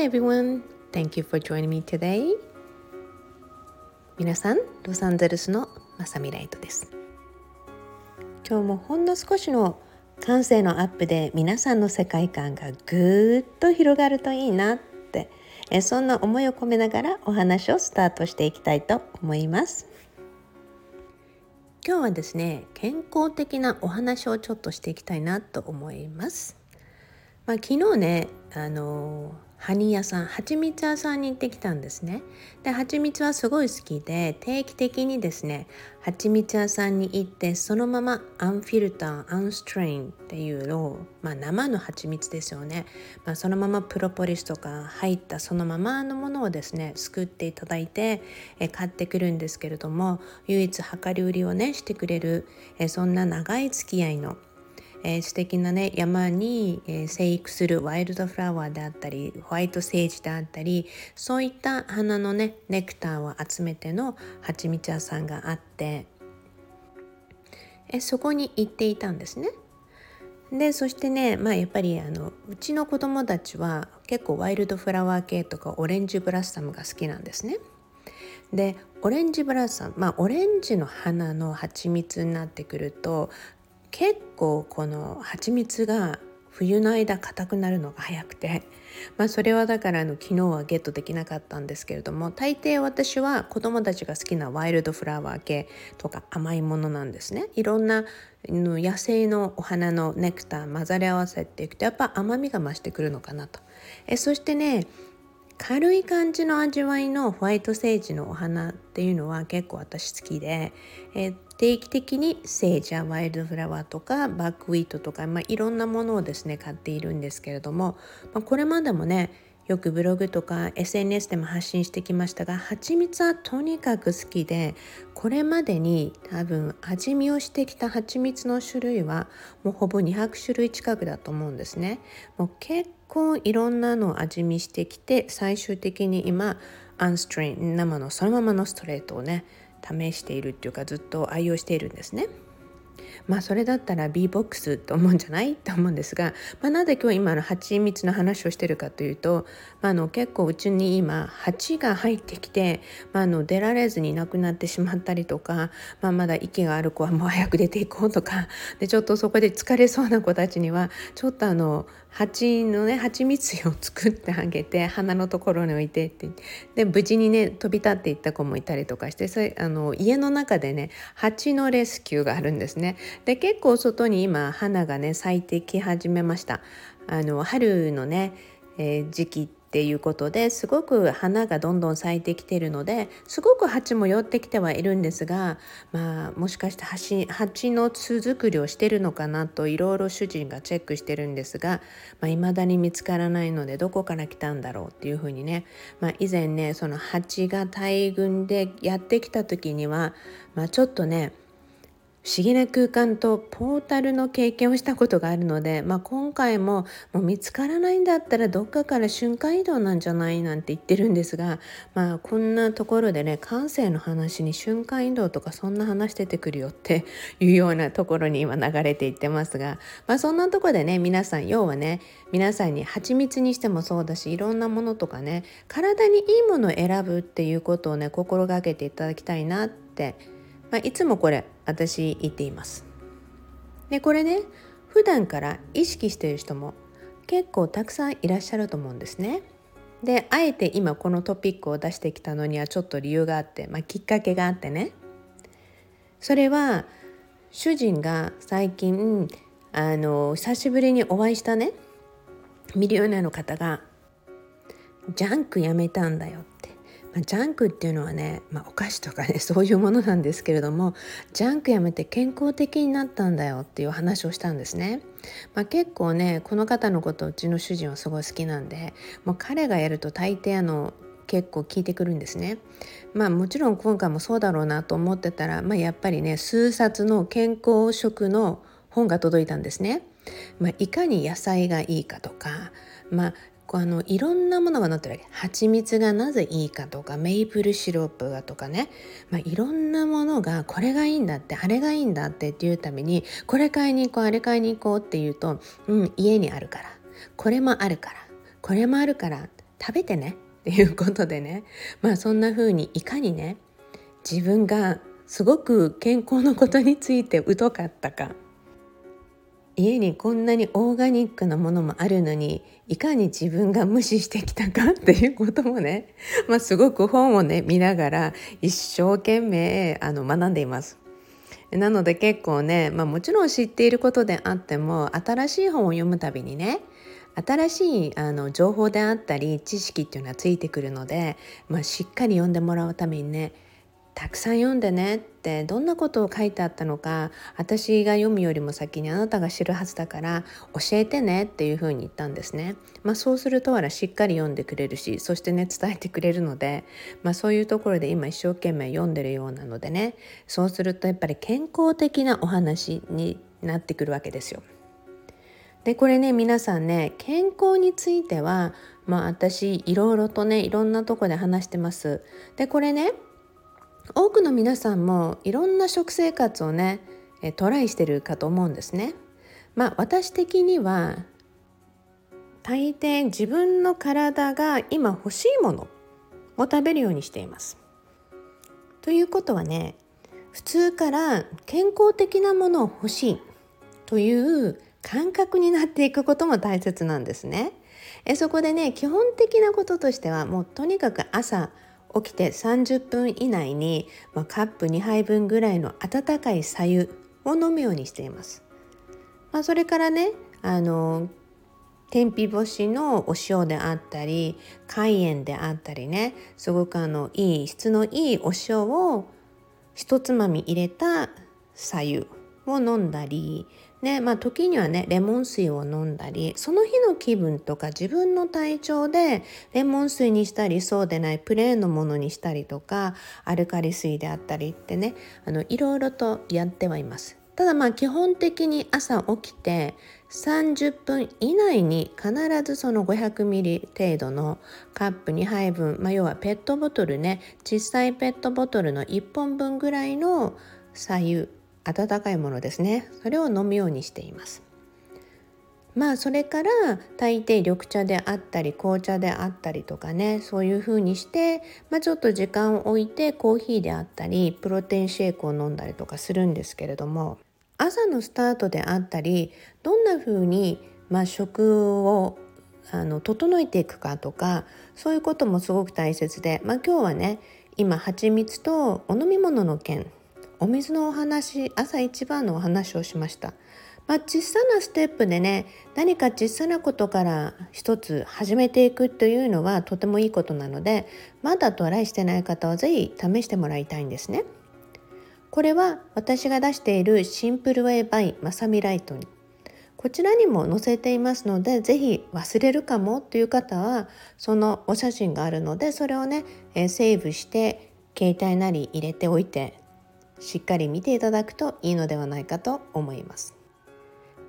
everyone. Thank you for joining me today. 皆さん、ロサンゼルスのマサミライトです。今日もほんの少しの感性のアップで皆さんの世界観がぐーっと広がるといいなってえそんな思いを込めながらお話をスタートしていきたいと思います。今日はですね健康的なお話をちょっとしていきたいなと思います。まあ、昨日ねあのハニー屋さん蜂蜜屋さんに行ってきたんですね。で蜂蜜はすごい好きで定期的にですね蜂蜜屋さんに行ってそのまま unfiltered unstrained っていうのを、まあ、生の蜂蜜ですよね、まあ、そのままプロポリスとか入ったそのままのものをですね作っていただいてえ買ってくるんですけれども唯一量り売りをねしてくれるえそんな長い付き合いのえー、素敵なね山に、えー、生育するワイルドフラワーであったりホワイトセージであったりそういった花のねネクターを集めての蜂蜜屋さんがあってえそこに行っていたんですね。でそしてねまあやっぱりあのうちの子供たちは結構ワイルドフラワー系とかオレンジブラッサムが好きなんですね。でオレンジブラッサムまあオレンジの花の蜂蜜になってくると結構この蜂蜜が冬の間硬くなるのが早くて、まあ、それはだからあの昨日はゲットできなかったんですけれども大抵私は子供たちが好きなワイルドフラワー系とか甘いものなんですね。いろんな野生のお花のネクター混ざり合わせていくとやっぱ甘みが増してくるのかなと。えそしてね軽い感じの味わいのホワイトセージのお花っていうのは結構私好きで、え定期的にセージやワイルドフラワーとかバックウィートとか、まあ、いろんなものをですね買っているんですけれども、まあ、これまでもねよくブログとか SNS でも発信してきましたが蜂蜜はとにかく好きでこれまでに多分味見をしてきた蜂蜜の種類はもうほぼ200種類近くだと思うんですね。もう結構いろんなのを味見してきて最終的に今アンストレイン生のそのままのストレートをね試しているっていうかずっと愛用しているんですね。まあそれだったら B ボックスと思うんじゃない？と思うんですが、まあ、なぜ今日今の蜂蜜の話をしてるかというと、まあ、の結構うちに今蜂が入ってきて、ま、あの出られずに亡くなってしまったりとか、まあ、まだ息がある子はもう早く出ていこうとかでちょっとそこで疲れそうな子たちにはちょっとあの蜂のね蜂蜜を作ってあげて鼻のところに置いてってで無事にね飛び立っていった子もいたりとかしてそれあの家の中でね蜂のレスキューがあるんですね。で結構外に今花がね咲いてき始めました。あの春のね、えー、時期っていうことですごく花がどんどん咲いてきてるのですごく蜂も寄ってきてはいるんですが、まあ、もしかして蜂蜂の巣作りをしてるのかなといろいろ主人がチェックしてるんですがい、まあ、未だに見つからないのでどこから来たんだろうっていうふうにね、まあ、以前ねその蜂が大群でやってきた時には、まあ、ちょっとね不思議な空間とポータルの経験をしたことがあるので、まあ、今回ももう見つからないんだったらどっかから瞬間移動なんじゃないなんて言ってるんですが、まあ、こんなところでね感性の話に瞬間移動とかそんな話出てくるよって いうようなところに今流れていってますが、まあ、そんなとこでね皆さん要はね皆さんに蜂蜜にしてもそうだしいろんなものとかね体にいいものを選ぶっていうことをね心がけていただきたいなって。まあ、いつもこれ私言っています。でこれね普段から意識している人も結構たくさんいらっしゃると思うんですね。であえて今このトピックを出してきたのにはちょっと理由があって、まあ、きっかけがあってねそれは主人が最近あの久しぶりにお会いしたねミリオネアの方が「ジャンクやめたんだよ」、ジャンクっていうのはね、まあ、お菓子とかね そういうものなんですけれどもジャンクやめて健康的になったんだよっていう話をしたんですね。まあ、結構ねこの方のことうちの主人はすごい好きなんでもう彼がやると大抵あの結構聞いてくるんですね。まあもちろん今回もそうだろうなと思ってたら、まあ、やっぱりね数冊の健康食の本が届いたんですね。まあ、いかに野菜がいいかとか、まあ、こうあのいろんなものが載ってるわけ。蜂蜜がなぜいいかとかメープルシロップがとかね、まあ、いろんなものがこれがいいんだってあれがいいんだってっていうためにこれ買いに行こうあれ買いに行こうっていうと、うん、家にあるから。これもあるから。これもあるから。食べてね。っていうことでね。まあそんな風にいかにね自分がすごく健康のことについて疎かったか。家にこんなにオーガニックなものもあるのにいかに自分が無視してきたかっていうこともね、まあ、すごく本をね見ながら一生懸命あの学んでいます。なので結構ね、まあ、もちろん知っていることであっても新しい本を読むたびにね新しいあの情報であったり知識っていうのはついてくるので、まあ、しっかり読んでもらうためにねたくさん読んでねってどんなことを書いてあったのか私が読むよりも先にあなたが知るはずだから教えてねっていうふうに言ったんですね。まあ、そうするとはしっかり読んでくれるしそしてね伝えてくれるので、まあ、そういうところで今一生懸命読んでるようなのでねそうするとやっぱり健康的なお話になってくるわけですよ。でこれね皆さんね健康についてはまあ私いろいろとねいろんなとこで話してます。でこれね多くの皆さんもいろんな食生活をねトライしてるかと思うんですね。まあ私的には大抵自分の体が今欲しいものを食べるようにしています。ということはね普通から健康的なものを欲しいという感覚になっていくことも大切なんですね。えそこでね基本的なこととしてはもうとにかく朝起きて30分以内に、まあ、カップ2杯分ぐらいの温かい白湯を飲むようにしています。まあ、それからねあの天日干しのお塩であったり海塩であったりねすごくあのいい質のいいお塩を一つまみ入れた白湯を飲んだりねまあ、時にはねレモン水を飲んだりその日の気分とか自分の体調でレモン水にしたりそうでないプレーンのものにしたりとかアルカリ水であったりってねあのいろいろとやってはいます。ただまあ基本的に朝起きて30分以内に必ずその500ミリ程度のカップ2杯分、まあ、要はペットボトルね小さいペットボトルの1本分ぐらいの左右温かいものですね。それを飲むようにしています。まあそれから大抵緑茶であったり紅茶であったりとかねそういう風にして、まあ、ちょっと時間を置いてコーヒーであったりプロテインシェイクを飲んだりとかするんですけれども朝のスタートであったりどんな風にまあ食をあの整えていくかとかそういうこともすごく大切で、まあ、今日はね今蜂蜜とお飲み物の件お水のお話朝一番のお話をしました。まあ、小さなステップでね何か小さなことから一つ始めていくというのはとてもいいことなのでまだトライしてない方は是非試してもらいたいんですね。これは私が出しているシンプルウェイバイマサミライトにこちらにも載せていますので是非忘れるかもという方はそのお写真があるのでそれをね、えー、セーブして携帯なり入れておいてしっかり見ていただくといいのではないかと思います。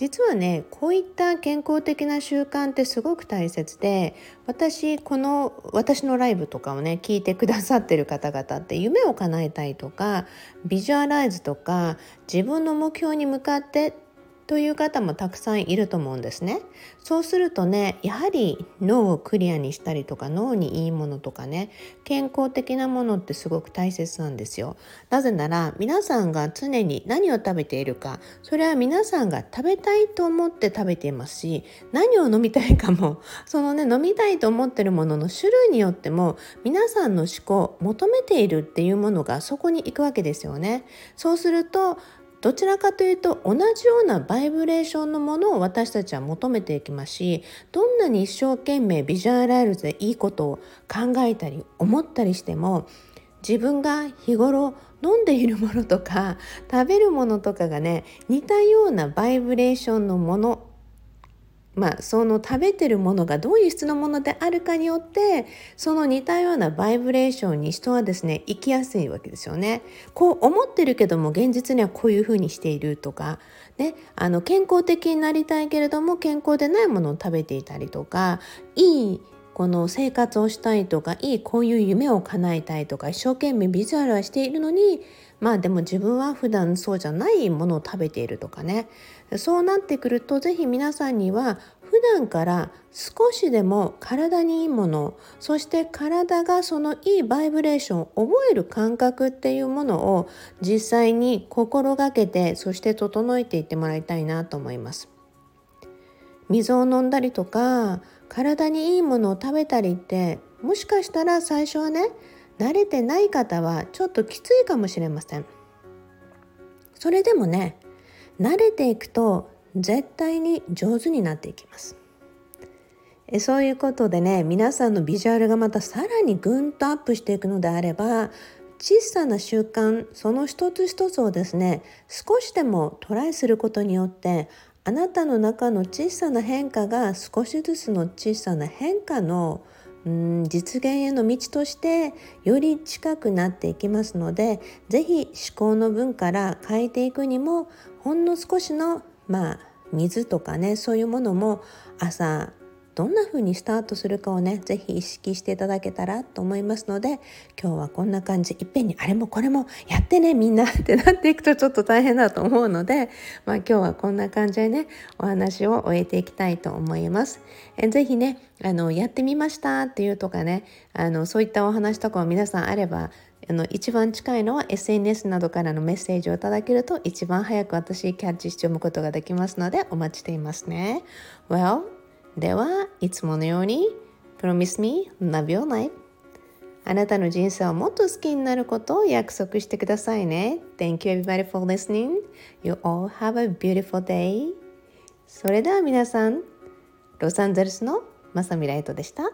実はねこういった健康的な習慣ってすごく大切で私この私のライブとかをね聞いてくださってる方々って夢を叶えたいとかビジュアライズとか自分の目標に向かってという方もたくさんいると思うんですね。そうするとねやはり脳をクリアにしたりとか脳にいいものとかね健康的なものってすごく大切なんですよ。なぜなら皆さんが常に何を食べているかそれは皆さんが食べたいと思って食べていますし何を飲みたいかも そのね飲みたいと思ってるものの種類によっても皆さんの思考求めているっていうものがそこに行くわけですよね。そうするとどちらかというと同じようなバイブレーションのものを私たちは求めていきますしどんなに一生懸命ビジュアライズでいいことを考えたり思ったりしても自分が日頃飲んでいるものとか食べるものとかがね似たようなバイブレーションのものまあ、その食べてるものがどういう質のものであるかによってその似たようなバイブレーションに人はですね生きやすいわけですよね。こう思ってるけども現実にはこういうふうにしているとか、ね、あの健康的になりたいけれども健康でないものを食べていたりとかいいこの生活をしたいとかいいこういう夢を叶えたいとか一生懸命ビジュアルはしているのにまあでも自分は普段そうじゃないものを食べているとかねそうなってくると是非皆さんには普段から少しでも体にいいものそして体がそのいいバイブレーションを覚える感覚っていうものを実際に心がけてそして整えていってもらいたいなと思います。水を飲んだりとか体にいいものを食べたりってもしかしたら最初はね慣れてない方はちょっときついかもしれません。それでもね慣れていくと絶対に上手になっていきますえ。そういうことでね皆さんのビジュアルがまたさらにぐんとアップしていくのであれば小さな習慣その一つ一つをですね少しでもトライすることによってあなたの中の小さな変化が少しずつの小さな変化のうん実現への道としてより近くなっていきますので是非思考の分から変えていくにもほんの少しのまあ水とかねそういうものも朝どんな風にスタートするかをね是非意識していただけたらと思いますので今日はこんな感じいっぺんにあれもこれもやってねみんなってなっていくとちょっと大変だと思うので、まあ、今日はこんな感じでねお話を終えていきたいと思います。えぜひねあのやってみましたっていうとかねあのそういったお話とかも皆さんあればあの一番近いのは SNS などからのメッセージをいただけると一番早く私キャッチして読むことができますのでお待ちしていますね。Well, ではいつものように Promise me love your life あなたの人生をもっと好きになることを約束してくださいね Thank you everybody for listening You all have a beautiful day それでは皆さんロサンゼルスのマサミライトでした。